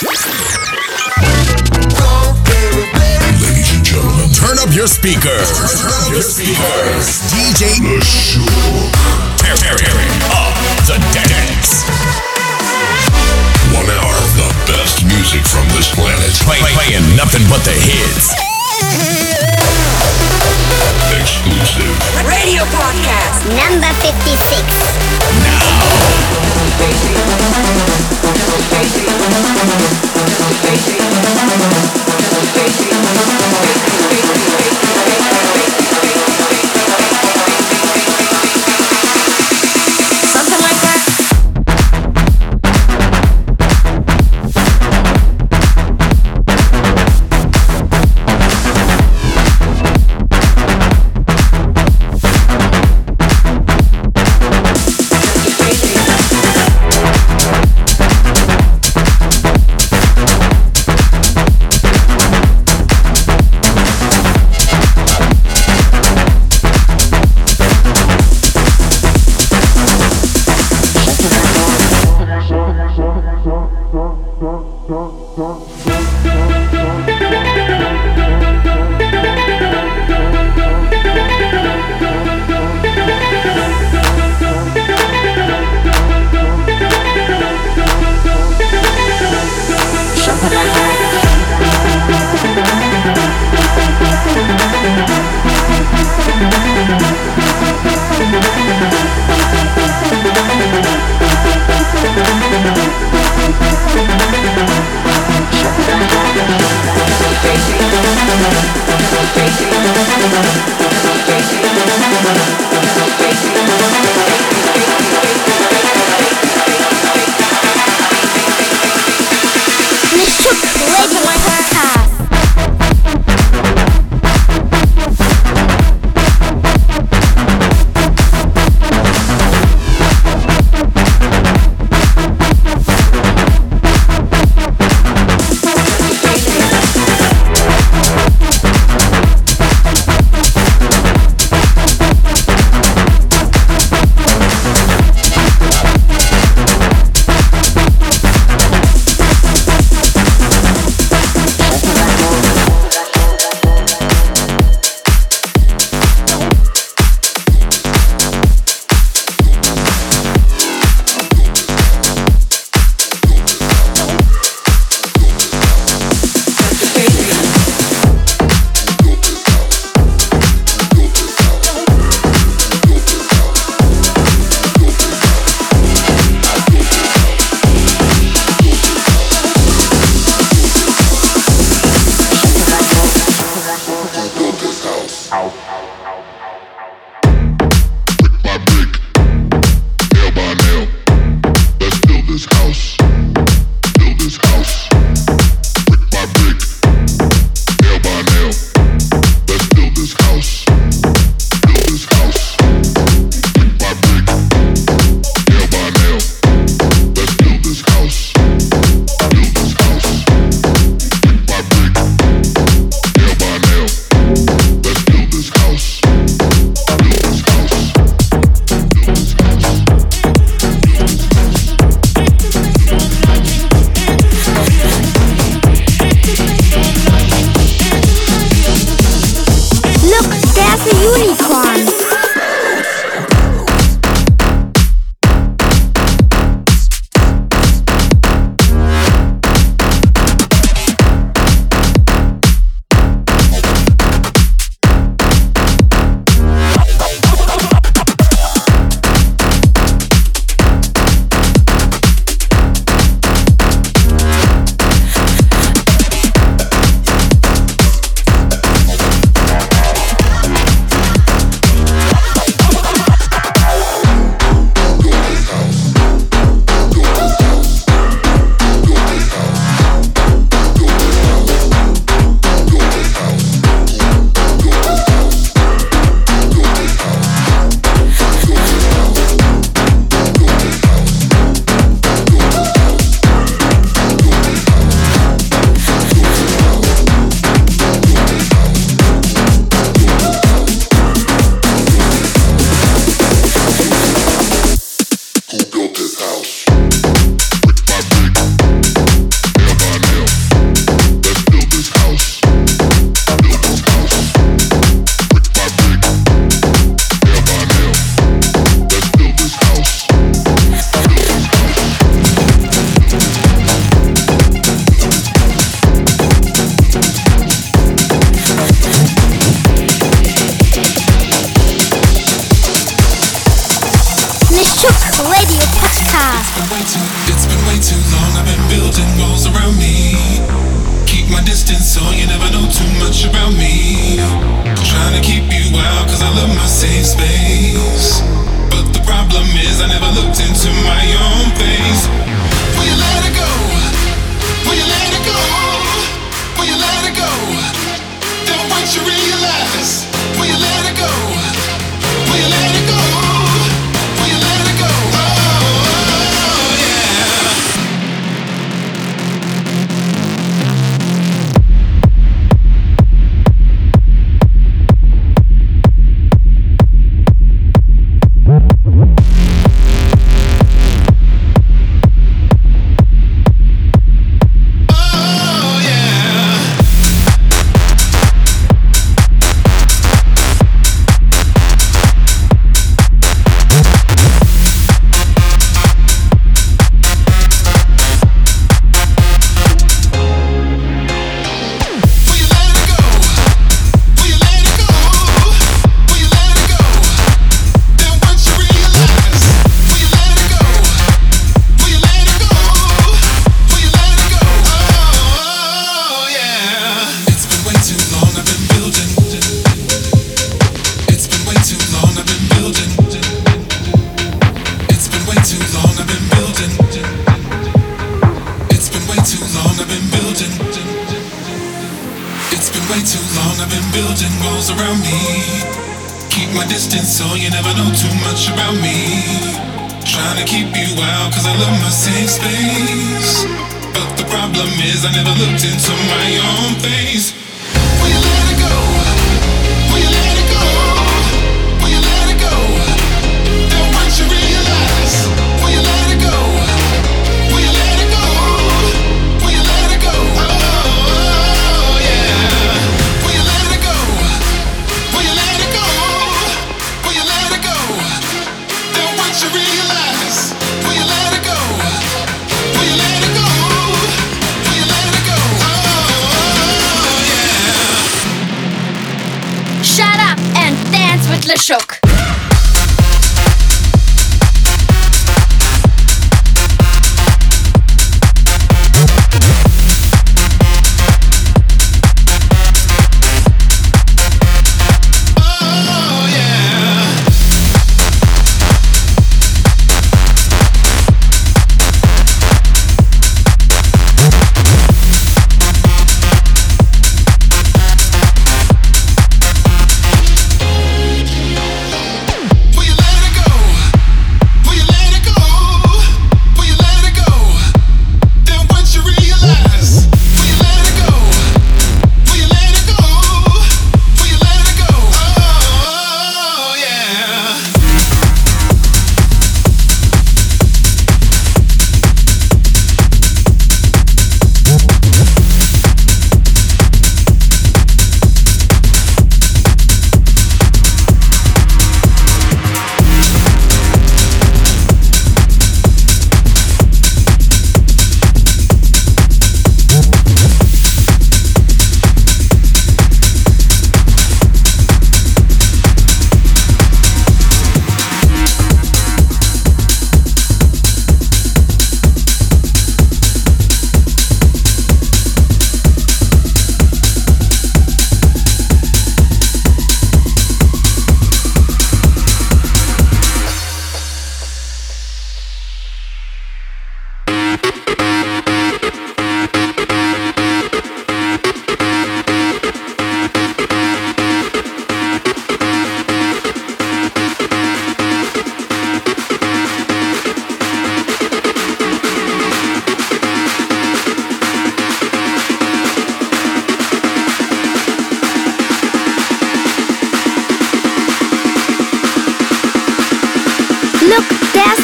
Ladies and gentlemen, turn up your speakers. Turn up your speakers. DJ Tearing up the decks. One hour of the best music from this planet. Play, playing nothing but the hits. Exclusive. Radio podcast. Number 56. Something dance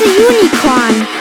a unicorn.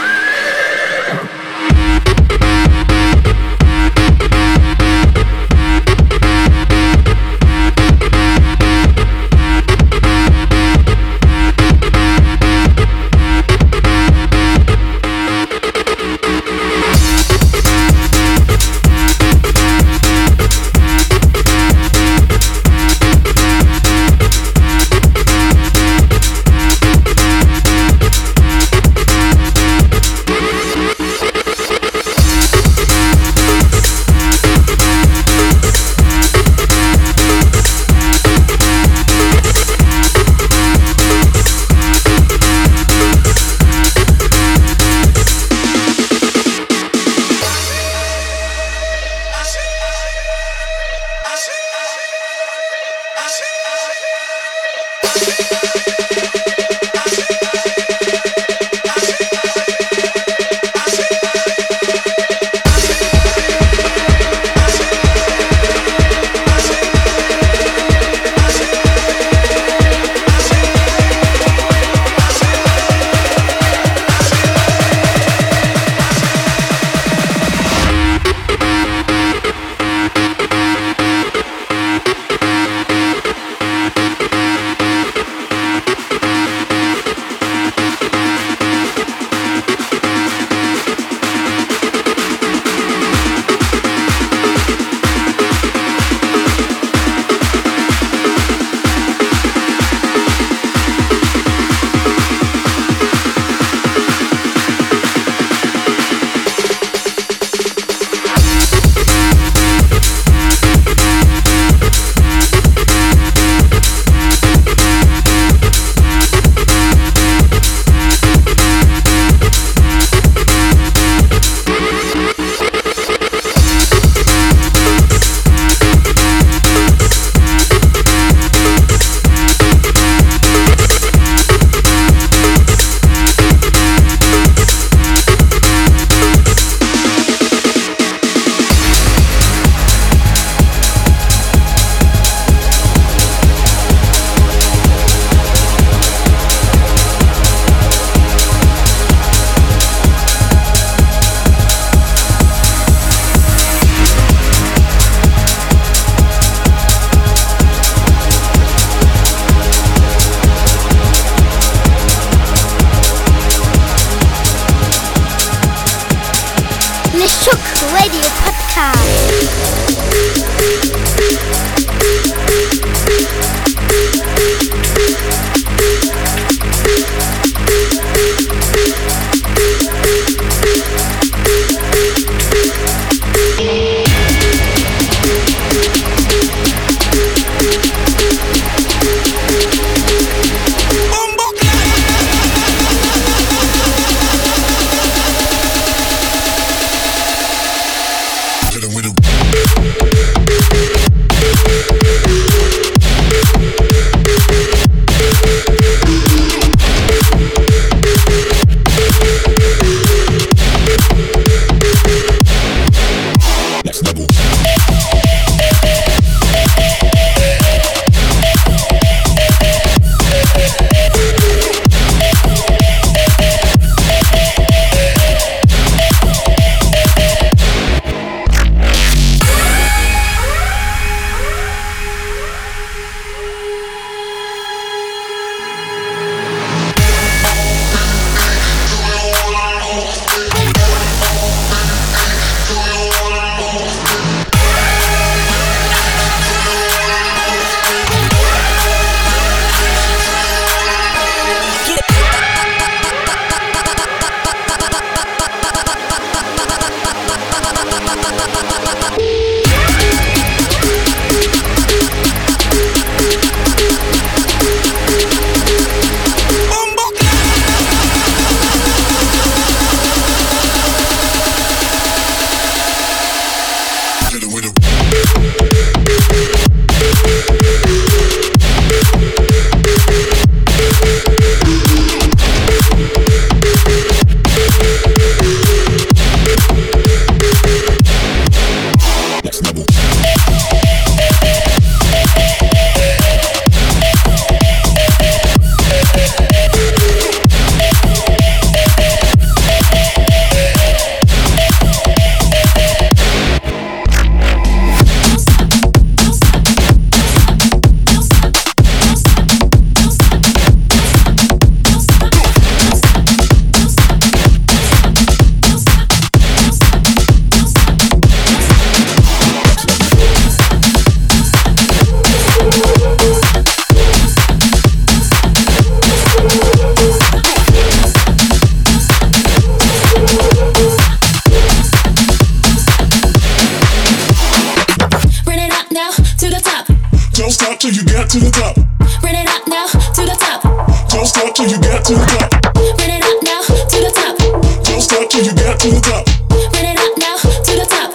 till you get to the top. Run it up now to the top. Don't stop till you get to the top. Run it up now to the top. Don't stop till you get to the top. Run it up now to the top.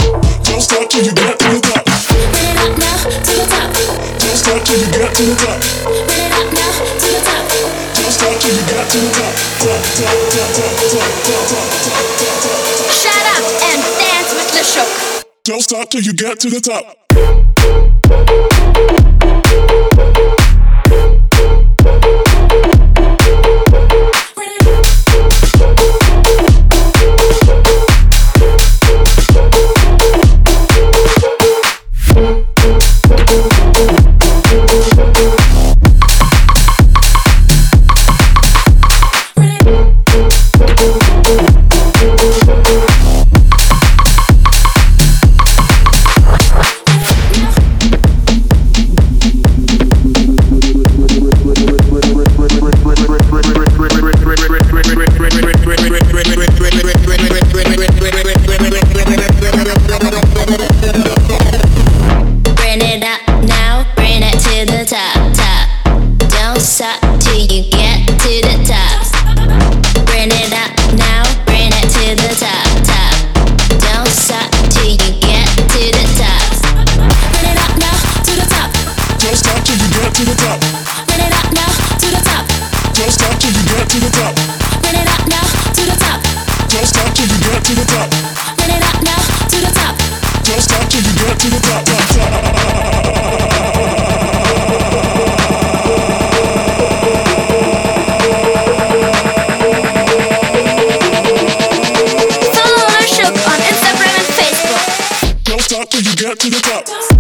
Don't stop till you get to the top. Run it up now to the top. Don't stop till you get to the top. Run it up now to the top. Don't stop till you get to the top. Shut up and dance with Le Shuuk. Don't stop till you get to the top. to the top.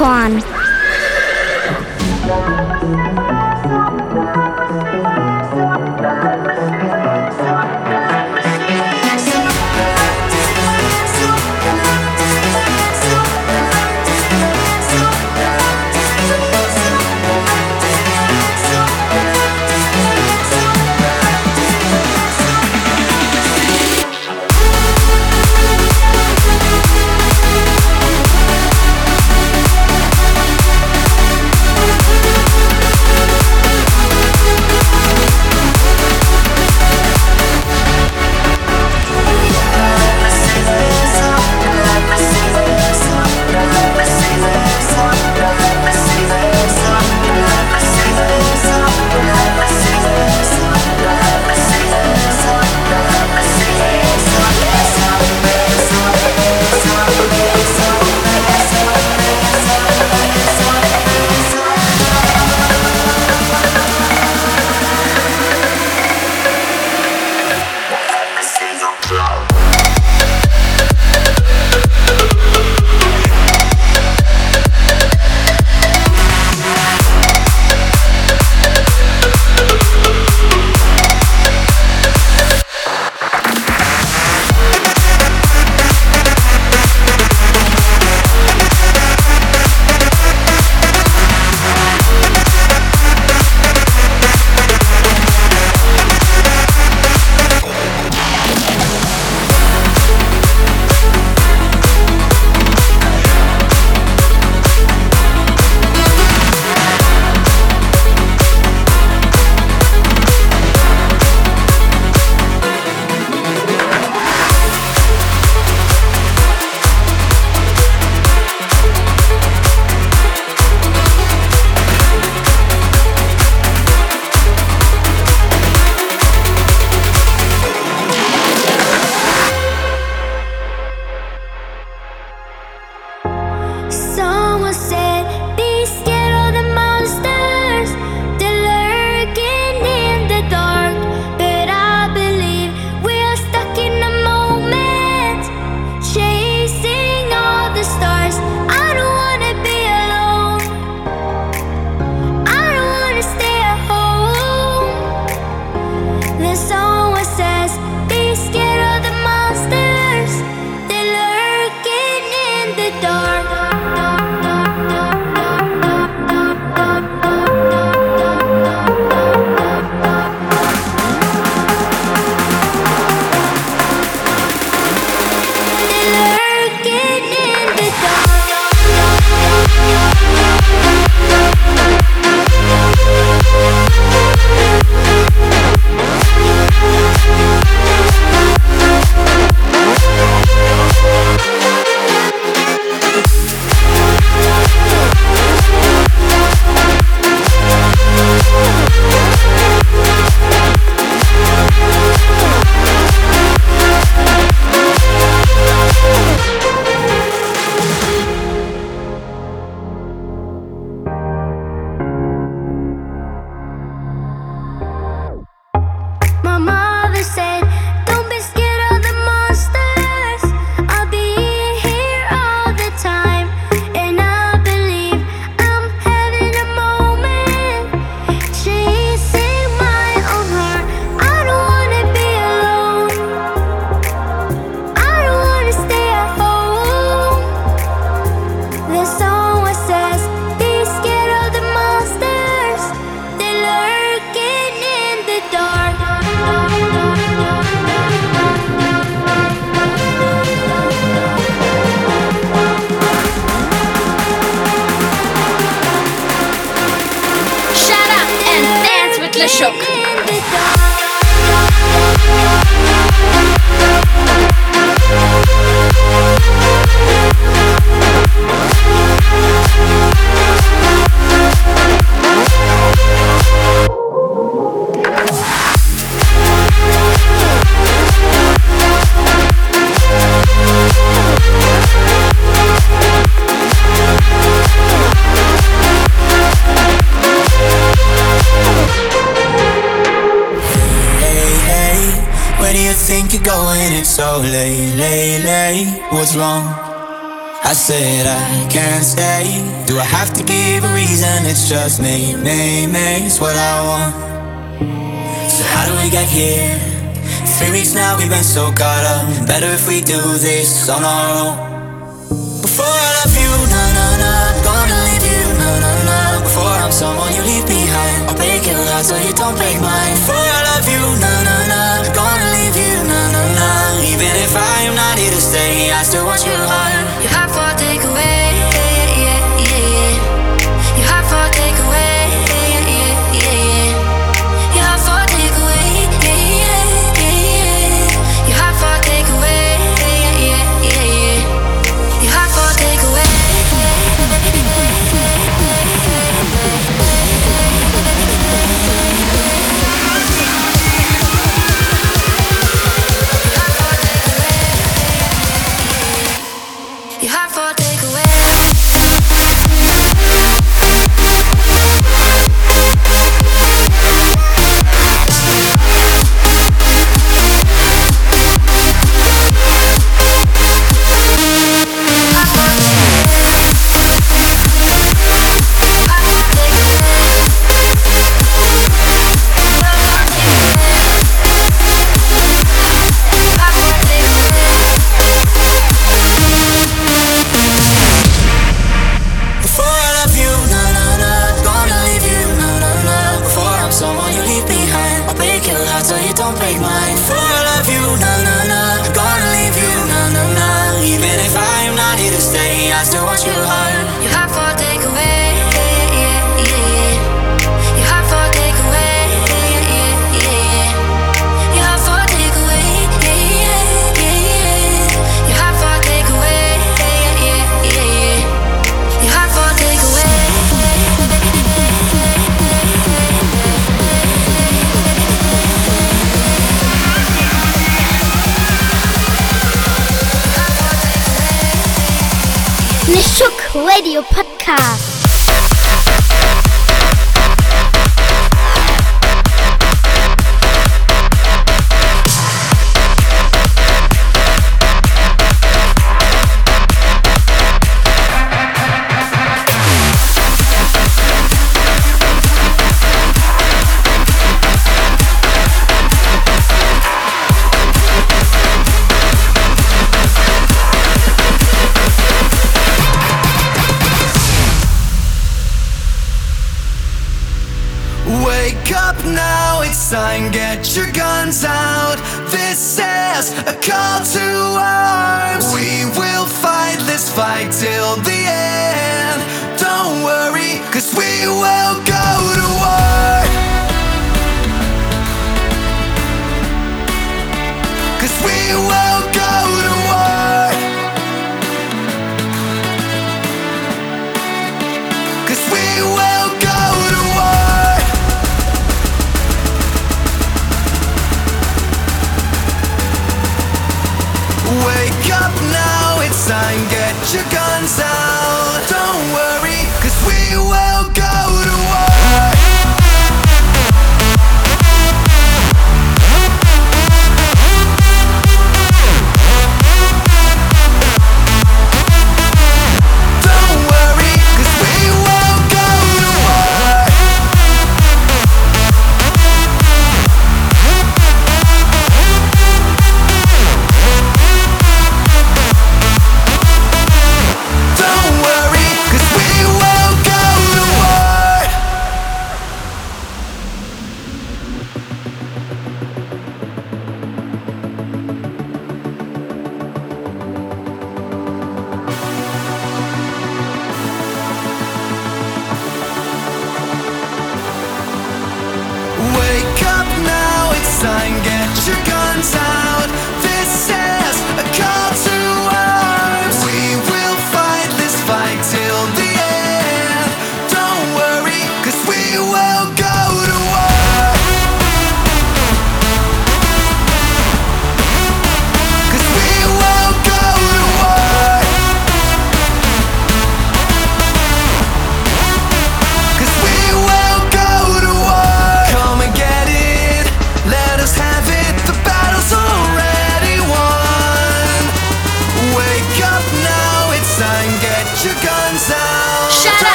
A get here. Three weeks now, we've been so caught up. Better if we do this on our own. Before I love you, na na na. Gonna leave you, na na na. Before I'm someone you leave behind. I'll break your heart so you don't break mine. Before I love you, na na na. Gonna leave you, na na na. Even if I am not here to stay, I still want you. High. Radio Podcast. a call to arms. We will fight this fight till.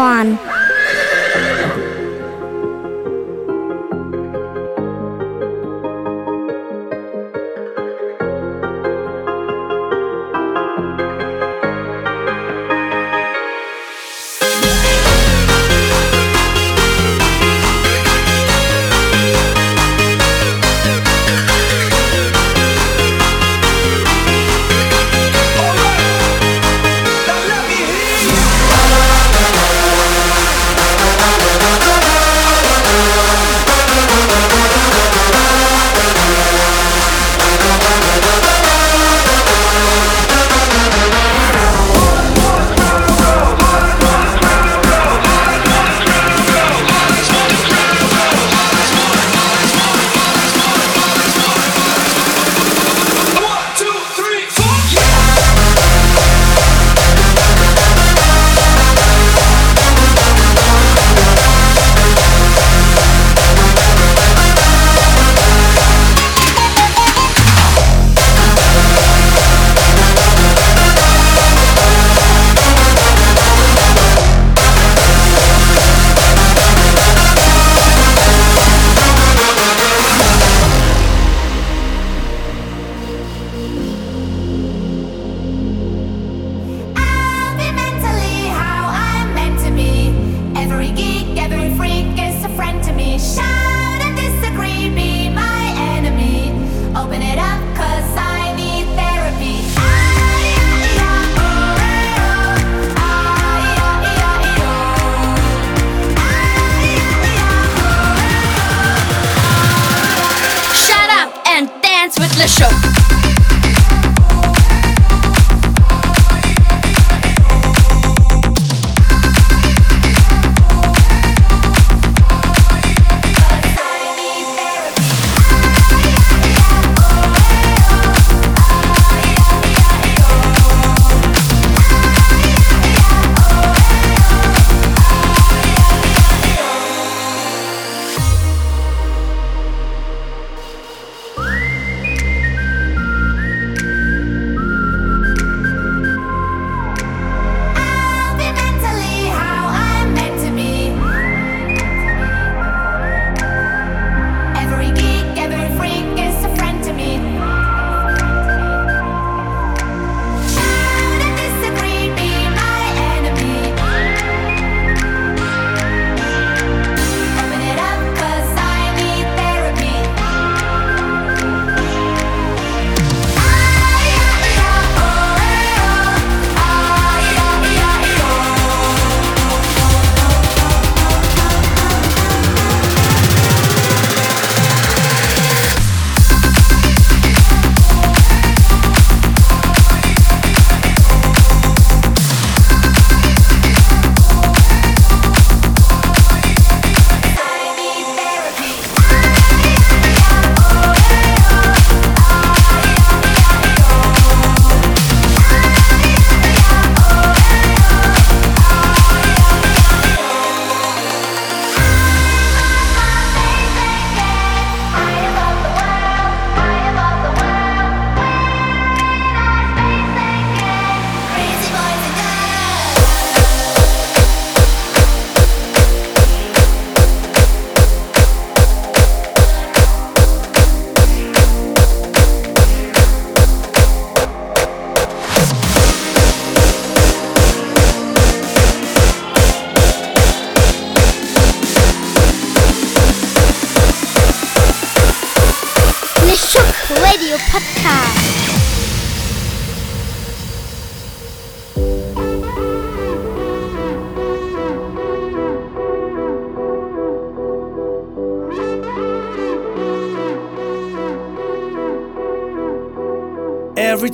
Unicorn.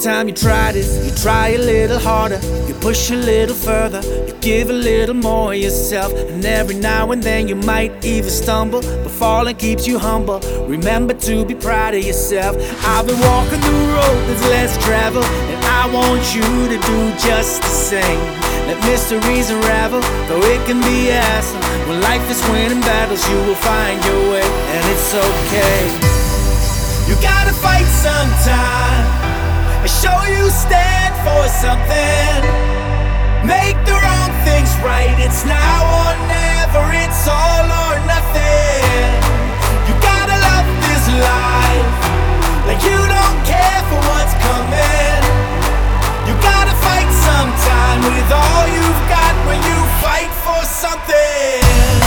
Time you try this, you try a little harder, you push a little further, you give a little more of yourself, and every now and then you might even stumble, but falling keeps you humble. Remember to be proud of yourself. I've been walking the road that's less traveled, and I want you to do just the same. Let mysteries unravel, though it can be awesome. When life is winning battles, you will find your way, and it's okay. You gotta fight sometime and show you stand for something. Make the wrong things right. It's now or never. It's all or nothing. You gotta love this life. Like you don't care for what's coming. You gotta fight sometime with all you've got when you fight for something.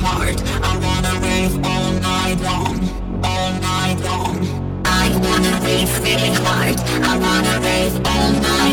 hard. I wanna rave all night long, all night long. I wanna rave really hard. I wanna rave all night.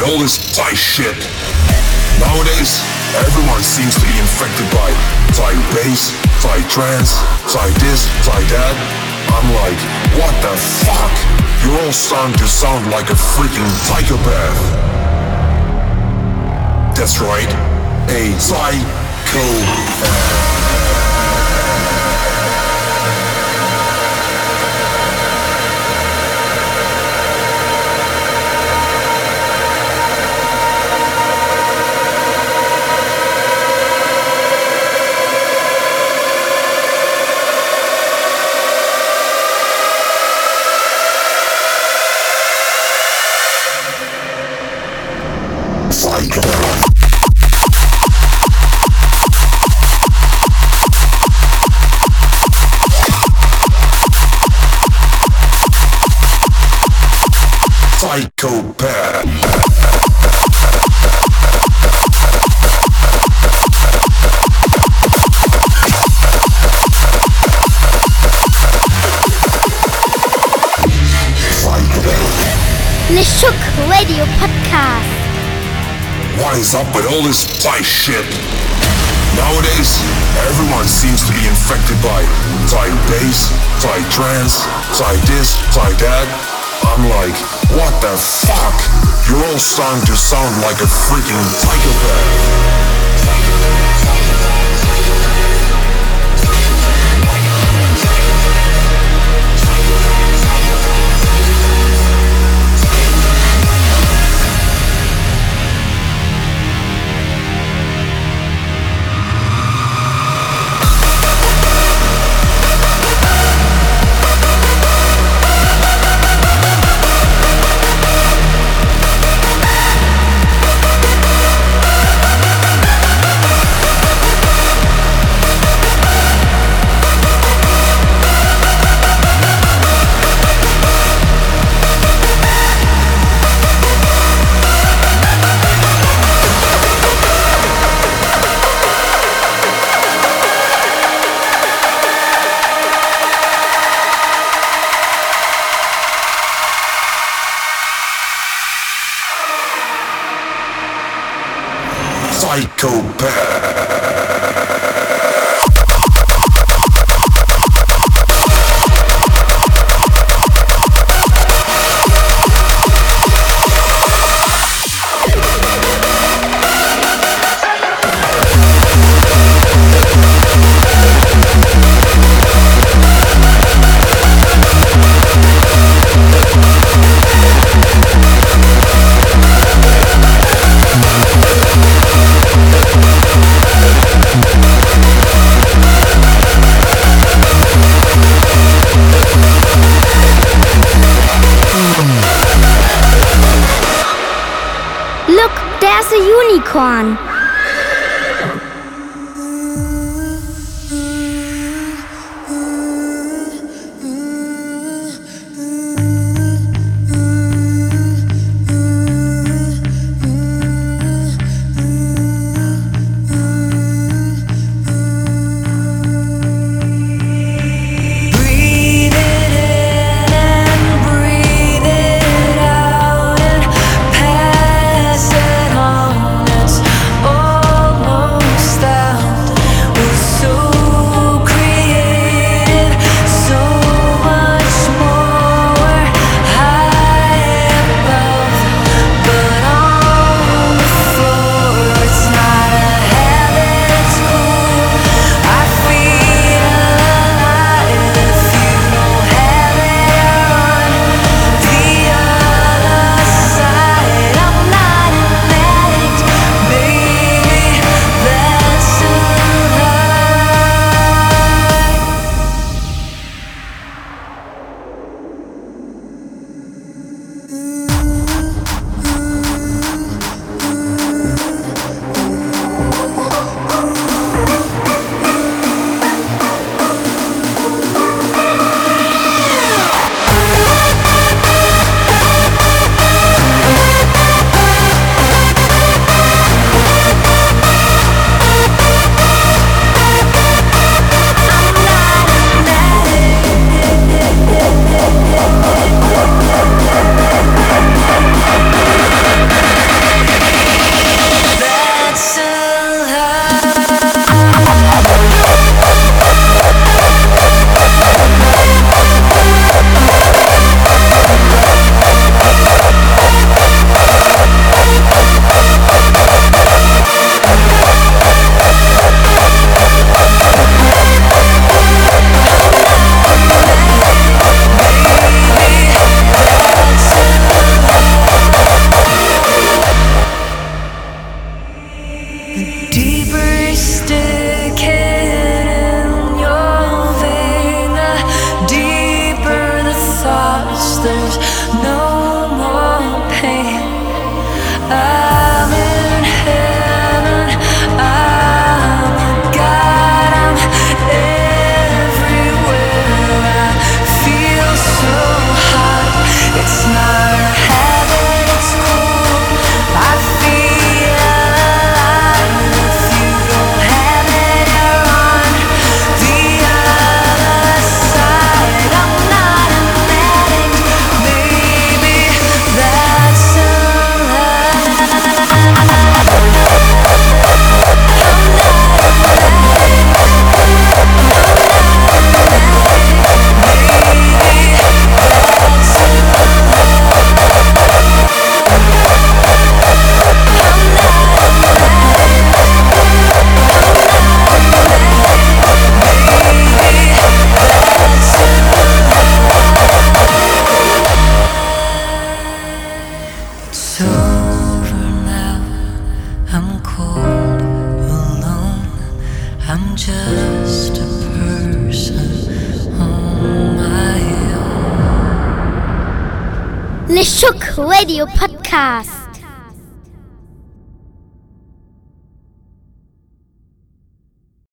With all this psy shit? Nowadays, everyone seems to be infected by psy bass, psy trance, psy this, psy that. I'm like, what the fuck? You're all starting to sound like a freaking psychopath. That's right, a psychopath. Le Shuuk Radio Podcast. What is up with all this psy shit? Nowadays, everyone seems to be infected by psy bass, psy trance, psy this, psy that. I'm like, what the fuck? You're all starting to sound like a freaking. Psychopath. that's a unicorn.